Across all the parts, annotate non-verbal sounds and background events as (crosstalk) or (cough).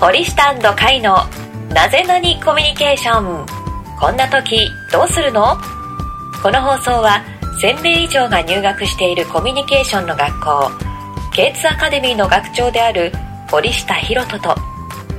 堀下甲斐のなぜなにコミュニケーション。こんな時どうするの？この放送は1000名以上が入学しているコミュニケーションの学校。K2 アカデミーの学長である堀下博人と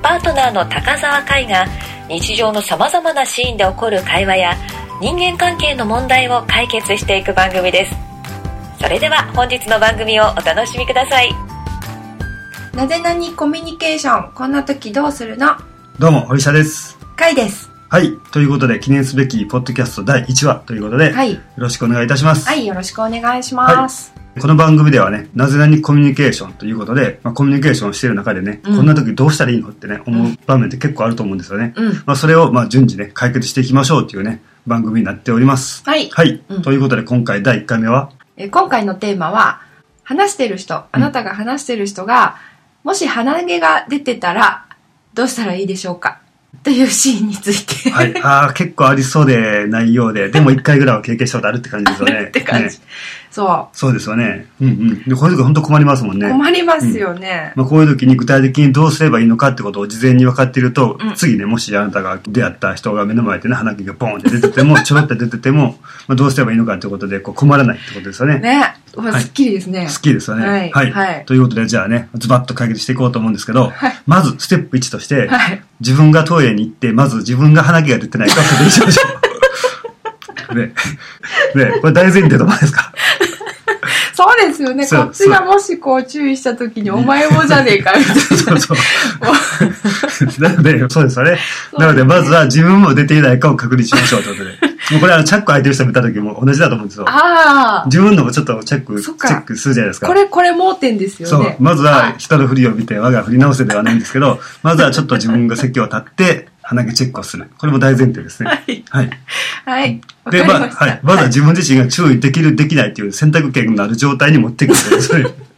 パートナーの高澤海が日常のさまざまなシーンで起こる会話や人間関係の問題を解決していく番組です。それでは本日の番組をお楽しみください。なぜなにコミュニケーション。こんな時どうするの？どうも、堀下です。かいです。はい。ということで、記念すべきポッドキャスト第1話ということで、はい。よろしくお願いいたします。はい。よろしくお願いします、この番組ではね、なぜなにコミュニケーションということで、まあ、コミュニケーションしている中でね、うん。こんな時どうしたらいいのってね、思う場面って結構あると思うんですよね。うん。まあ、それを、まあ、順次ね、解決していきましょうっていうね、番組になっております。はい。はい。うん。ということで、今回第1回目は、え今回のテーマは話してる人あなたが話してる人が、もし鼻毛が出てたらどうしたらいいでしょうか？というシーンについて、はい。ああ、結構ありそうでないようで、でも1回ぐらいは経験したことあるって感じですよね。って感じ、ねそそうですよね。うんうん。で、こういう時本当困りますもんう、ね。困りますよね、まあ、こういう時に具体的にどうすればいいのかってことを事前に分かっていると、うん次ね、もしあなたが出会った人が目の前でね、鼻毛がボーンって出てても、ちょろって出てても、まあ、どうすればいいのかってことで、こう困らないってことですよね。ねはいすっきりですね、好きですよね。はい。はい。ということで、じゃあね、ズバッと解決していこうと思うんですけど、はい。まず、ステップ1として、はい。自分がトイレに行って、まず自分が鼻毛が出てないか確認しましょう。(laughs) ね、ね、これ大前提どうですか？そうですよね。こっちがもしこう注意した時にお前もじゃねえかみたいな。そうそう。なので、そうですよね。なので、まずは自分も出ていないかを確認しましょうということで。もうこれあの、チャック開いてる人見た時も同じだと思うんですよ。ああ自分のもちょっとチェック、チェックするじゃないですか。これこれ盲点ですよそうね。まずは人の振りを見て我が振り直せではないんですけど、(laughs) まずはちょっと自分が席を立って、鼻毛チェックをする。これも大前提ですね。(laughs) はいはい。で、まあ、はい。まずは自分自身が注意できる、できないっていう選択権のある状態に持っていく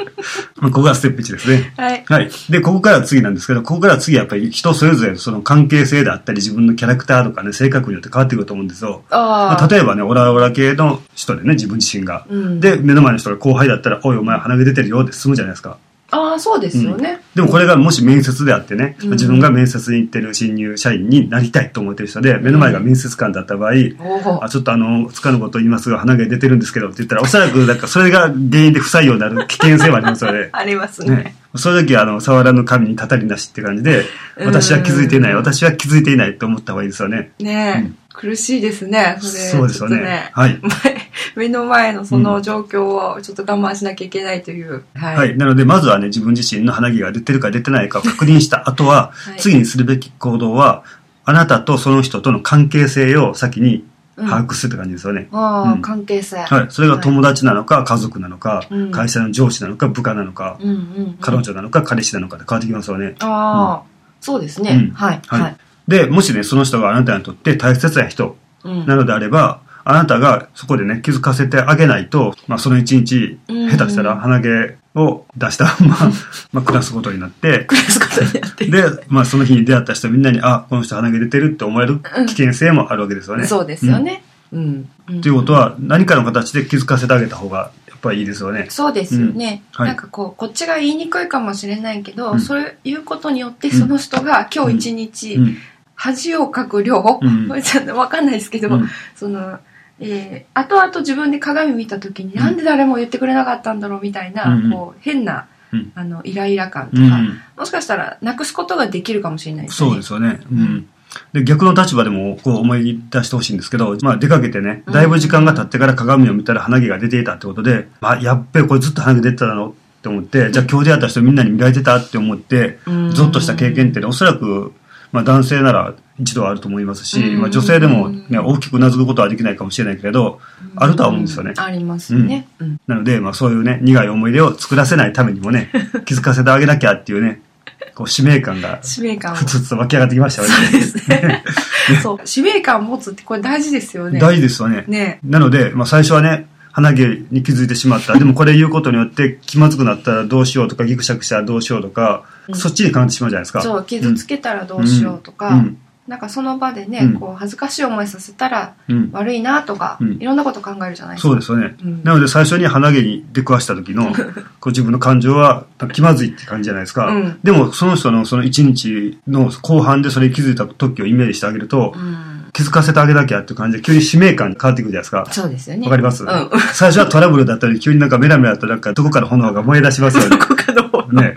(laughs) ここがステップ1ですね。はいはい。で、ここから次なんですけど、ここから次はやっぱり人それぞれその関係性であったり、自分のキャラクターとかね、性格によって変わってくると思うんですよ。ああまあ、例えばね、オラオラ系の人でね、自分自身が。うんで、目の前の人が後輩だったら、おい、お前鼻毛出てるよって済むじゃないですか。ああそうですよね、でもこれがもし面接であってね、うん。自分が面接に行ってる新入社員になりたいと思ってる人で、目の前が面接官だった場合、おおあちょっとあの、つかぬことを言いますが、鼻毛出てるんですけどって言ったら、おそらくなんかそれが原因で不採用になる危険性はありますよね。(laughs) ありますね。ね、そういう時はあの触らぬ神にたたりなしって感じでうん。私は気づいていない私は気づいていないと思った方がいいですよね。ね苦しいですね。それそうですよね。ね。はい、(laughs) 前目の前のその状況をちょっと我慢しなきゃいけないという、はい。はい、なのでまずはね自分自身の鼻毛が出てるか出てないかを確認した後は、はい。次にするべき行動はあなたとその人との関係性を先に把握するって感じですよね、ああ、うん。関係性。はい、それが友達なのか家族なのか、うん。会社の上司なのか部下なのか、うんうんうん。彼女なのか彼氏なのかで変わってきますよね。ああ、そうですね、はい。はい、でもしねその人があなたにとって大切な人うん。なのであれば、あなたがそこでね、気づかせてあげないと、まあ、その一日、うん下手したら鼻毛を出した (laughs) まま、まあ、暮らすことになって、暮らすことになって。で、まあ、その日に出会った人みんなに、あ、この人鼻毛出てるって思える危険性もあるわけですよね。そうですよね。うん、うん。ということは、何かの形で気づかせてあげた方が、やっぱりいいですよね。そうですよね、うん。はい。なんかこうこっちが言いにくいかもしれないけど、うん。そういうことによってその人が今日一日、うん。恥をかく量、うん。ちょっとわかんないですけど、うん。その、えー、後々自分で鏡見た時に、うん。なんで誰も言ってくれなかったんだろうみたいな、うんうん。こう変な、うん。あのイライラ感とか、うん。もしかしたらなくすことができるかもしれないですね。そうですよね。うん。で、逆の立場でもこう思い出してほしいんですけど、まあ出かけてね、だいぶ時間が経ってから鏡を見たら鼻毛が出ていたってことで、まあやっべえ、これずっと鼻毛出てたの？って思って、じゃあ今日出会った人みんなに見られてた？って思って、うん。ゾッとした経験ってね、おそらく、まあ男性なら一度はあると思いますし、うんまあ女性でもね、大きくうなずくことはできないかもしれないけれど、あるとは思うんですよね。ありますよね。うんなので、まあそういうね、苦い思い出を作らせないためにもね、(laughs) 気づかせてあげなきゃっていうね、こう使命感が使命感を。ふつふつと湧き上がってきましたよね。そうですね。(laughs) そう。使命感を持つってこれ大事ですよね。大事ですよね。ね。なので、まあ、最初はね、鼻毛に気づいてしまった。(laughs) でもこれ言うことによって気まずくなったらどうしようとか、ギクシャクしたらどうしようとか、うんそっちに考えてしまうじゃないですか。そう、傷つけたらどうしようとか、うんなんかその場でね、うんこう恥ずかしい思いさせたらうん。悪いなとか、うんいろんなこと考えるじゃないですか。そうですよね。うんなので最初に鼻毛に出くわした時の (laughs) こう自分の感情は気まずいって感じじゃないですか。うんでもその人のその一日の後半でそれに気づいた時をイメージしてあげると、うん気づかせてあげなきゃって感じで急に使命感に変わってくるじゃないですか。そうですよね。わかります、うん。最初はトラブルだったり急になんかメラメラとなんかどこから炎が燃え出しますよね。(laughs) どこかの方ね。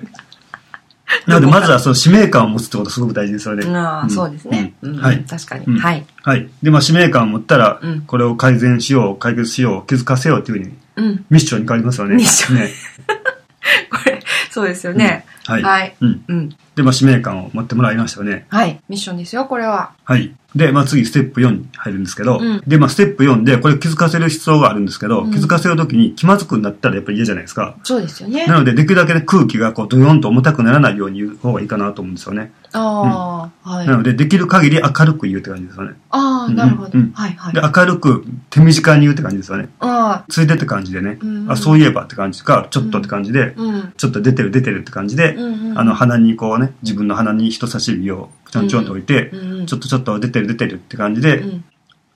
なのでまずはその使命感を持つってことすごく大事ですよね。ああ、んそうですね。はい。確かに。うんはい。はい。で、まあ使命感を持ったらうん、これを改善しよう、解決しよう、気づかせようっていうふうにうん。ミッションに変わりますよね。ミッションね。(laughs) これ、そうですよね。はい。はい。うん。うん。で、まあ使命感を持ってもらいましたよね。はい。ミッションですよ、これは。はい。で、まあ次、ステップ4に入るんですけど、うんで、まあステップ4で、これ気づかせる必要があるんですけど、うん気づかせるときに気まずくなったらやっぱり嫌じゃないですか。そうですよね。なので、できるだけね空気がこう、ドヨンと重たくならないように言う方がいいかなと思うんですよね。ああ、はい。なので、できる限り明るく言うって感じですよね。ああ、うんなるほどうん。はい、はいで、。明るく手短に言うって感じですよね。あついでって感じでね、うんあ、そういえばって感じか、ちょっとって感じで、あ、うん。ちょっと出てる出てるって感じで、うんうんあの、鼻にこうね、自分の鼻に人差し指をちょんちょんと置いて、ちょっとちょっと出てる出てるって感じで、うん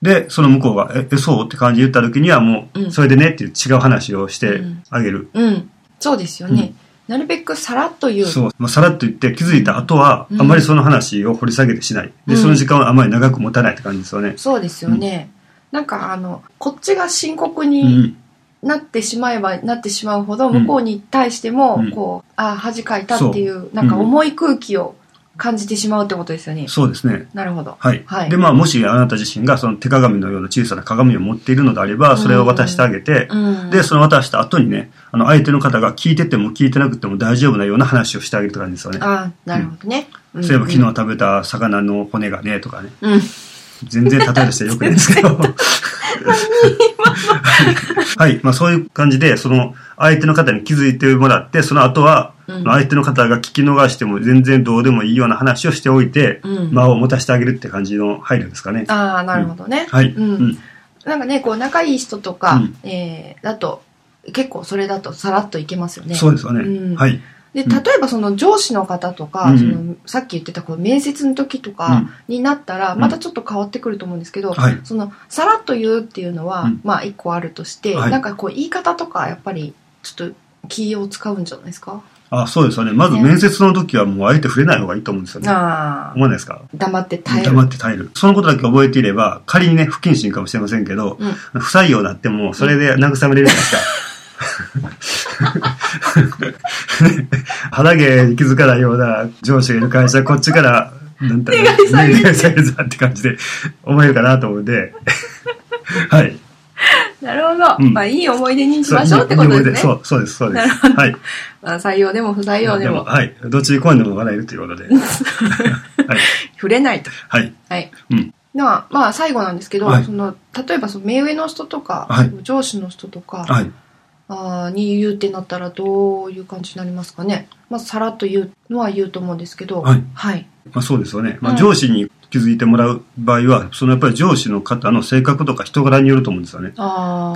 で、その向こうが、え、えそうって感じで言った時にはもう、うんそれでねっていう違う話をしてあげる。うん。そうですよね。なるべくさらっと言う。そう。まあ、さらっと言って気づいた後は、うんあんまりその話を掘り下げてしない。で、うんその時間はあんまり長く持たないって感じですよね。そうですよね。なんかあの、こっちが深刻うにん。なってしまえばなってしまうほど、向こうに対してもうん、こう、ああ、恥かいたっていう、なんか重い空気を感じてしまうってことですよね。そうですね。なるほど。はい。はいで、まあ、もしあなた自身がその手鏡のような小さな鏡を持っているのであれば、それを渡してあげて、うん。で、その渡した後にね、あの、相手の方が聞いてても聞いてなくても大丈夫なような話をしてあげるって感じですよね。ああ、なるほどね。うんそういえば昨日食べた魚の骨がね、とかね。うん。全然例えとしてよくないんですけど。はい。まあそういう感じで、その相手の方に気づいてもらって、その後は、うん相手の方が聞き逃しても全然どうでもいいような話をしておいて、うん間を持たせてあげるって感じの配慮ですかね。ああ、なるほどね。はい。うんうん。なんかね、こう、仲いい人とか、うんえー、だと、結構それだとさらっといけますよね。そうですよね。うんはい。で、うん。例えばその上司の方とか、うん。そのさっき言ってたこの面接の時とかになったら、ん。またちょっと変わってくると思うんですけど、はい。そのさらっと言うっていうのは、うん。まあ一個あるとして、はい。なんかこう言い方とかやっぱりちょっと気を使うんじゃないですか？あ、そうですよね。まずね。面接の時はもう相手触れない方がいいと思うんですよね。ああ。思わないですか？黙って耐える。黙って耐える。そのことだけ覚えていれば、仮にね、不謹慎かもしれませんけど、うん。不採用になっても、それで慰めれるじゃないですか。(laughs) (laughs) 肌毛に気づかないような上司がいる会社、こっちから、なんていうの願い下げ願い下げざって感じで思えるかなと思うんで、(laughs) はい。なるほど、うんまあいい思い出にしましょうってことですね。そう、そうです、そうです。はい。まあ、採用でも不採用でもはい。どっちに来んでも笑えるということで。(laughs) はい。触れないと。はい。はい。うん。まあ、まあ最後なんですけど、はいその例えばその目上の人とか、はい上司の人とか、はい。あーに言うってなったらどういう感じになりますかね。まあ、さらっと言うのは言うと思うんですけど、はい。はい。まあそうですよね。まあうん上司に気づいてもらう場合は、そのやっぱり上司の方の性格とか人柄によると思うんですよね。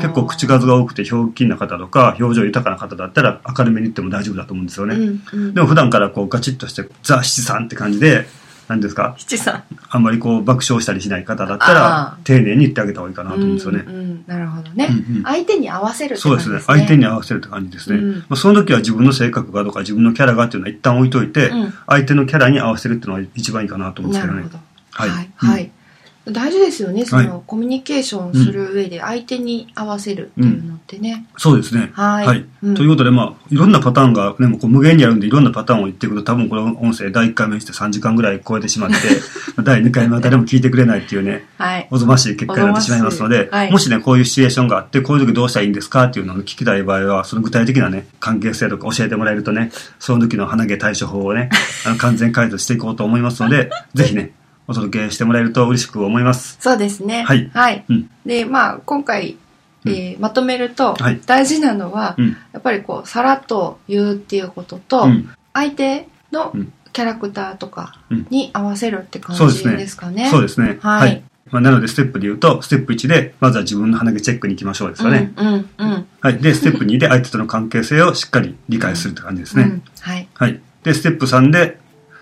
結構口数が多くてひょうきんな方とか、表情豊かな方だったら明るめに言っても大丈夫だと思うんですよね。うんうん、でも普段からこうガチッとしてザ・七さんって感じで、何ですか？七さん。あんまりこう爆笑したりしない方だったあら、丁寧に言ってあげた方がいいかなと思うんですよねう。んうん、なるほどね、うんうん相手に合わせるってそうで感じですすね。ね。相手に合わせるって感じですね。うんまあ、その時は自分の性格がとか自分のキャラがっていうのは一旦置いといて、うん相手のキャラに合わせるっていうのが一番いいかなと思うんですけどねなるほ。ど。はいはい。うんはい大事ですよね、その、はコミュニケーションする上で相手に合わせるっていうのってね。そうですね。はいうんということで、まあ、いろんなパターンが、ね、もう無限にあるんで、いろんなパターンを言っていくと、多分この音声第1回目にして3時間ぐらい超えてしまって、(laughs) 第2回目は誰も聞いてくれないっていうね、はい。おぞましい結果になってしまいますので、はいもしね、こういうシチュエーションがあって、こういう時どうしたらいいんですかっていうのを聞きたい場合は、その具体的なね、関係性とか教えてもらえるとね、その時の鼻毛対処法をね、あの完全解決していこうと思いますので、(laughs) ぜひね、お届けしてもらえると嬉しく思います。そうですね。はいはい。うん。で、まあ、今回、えーまとめるとはい、大事なのは、うん。やっぱりこう、さらっと言うっていうことと、うん。相手のうんキャラクターとかうんに合わせるって感じですかね。そうですね。はいまあ、なので、ステップで言うと、ステップ1で、まずは自分の鼻毛チェックに行きましょうですよね。うん、うん、うん。はい。で、ステップ2で相手との関係性をしっかり理解するって感じですね。うんはい。はい。で、ステップ3で、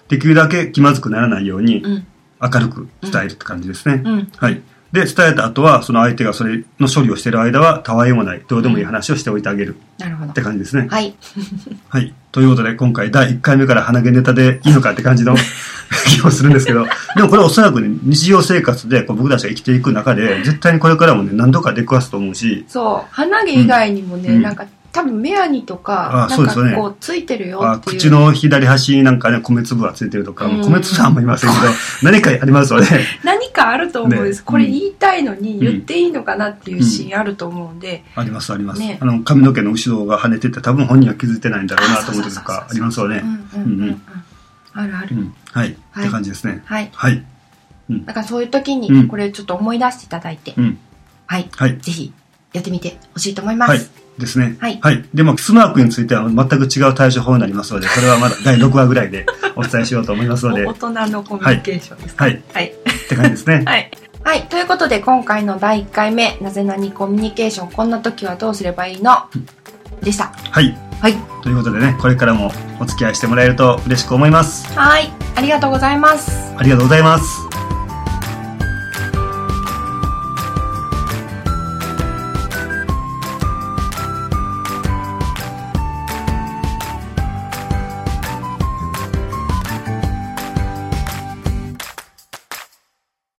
できるだけ気まずくならないように、うん。明るく伝えるって感じですね。うん。はい。で、伝えた後は、その相手がそれの処理をしている間は、たわいもない、どうでもいい話をしておいてあげる。なるほど。って感じですね。はい。(laughs) はい。ということで、今回第1回目から鼻毛ネタでいいのかって感じの (laughs) 気もするんですけど、でもこれはおそらくね、日常生活でこう僕たちが生きていく中で、絶対にこれからもね、何度か出くわすと思うし、そう。鼻毛以外にもね、うん。なんか多分目やにとかなんかこうついてるよあっていう。口の左端になんかね、米粒がついてるとか、うん。米粒はあんまりいませんけど、(laughs) 何かありますよね。何かあると思うんです、ね。これ言いたいのに言っていいのかなっていうシーンあると思うんで、ありますあります、ね。あの、髪の毛の後ろが跳ねてて、多分本人は気づいてないんだろうなと思ってるとかありますよね。うんうんうんうん。うんうんあるある、うん。はい。はいって感じですね。はい。はい。だからそういう時うん。にこれちょっと思い出していただいて、うん。はい。はい。ぜひやってみてほしいと思います、はい。ですね。はいでも、スマークについては全く違う対処法になりますので、これはまだ第6話ぐらいでお伝えしようと思いますので、大人のコミュニケーションですか？はいはい、って感じですね。(laughs) はいはい。ということで、今回の第1回目、なぜなにコミュニケーション、こんな時はどうすればいいの？でした。はい。はい。ということでね、これからもお付き合いしてもらえると嬉しく思います。はい。ありがとうございます。ありがとうございます。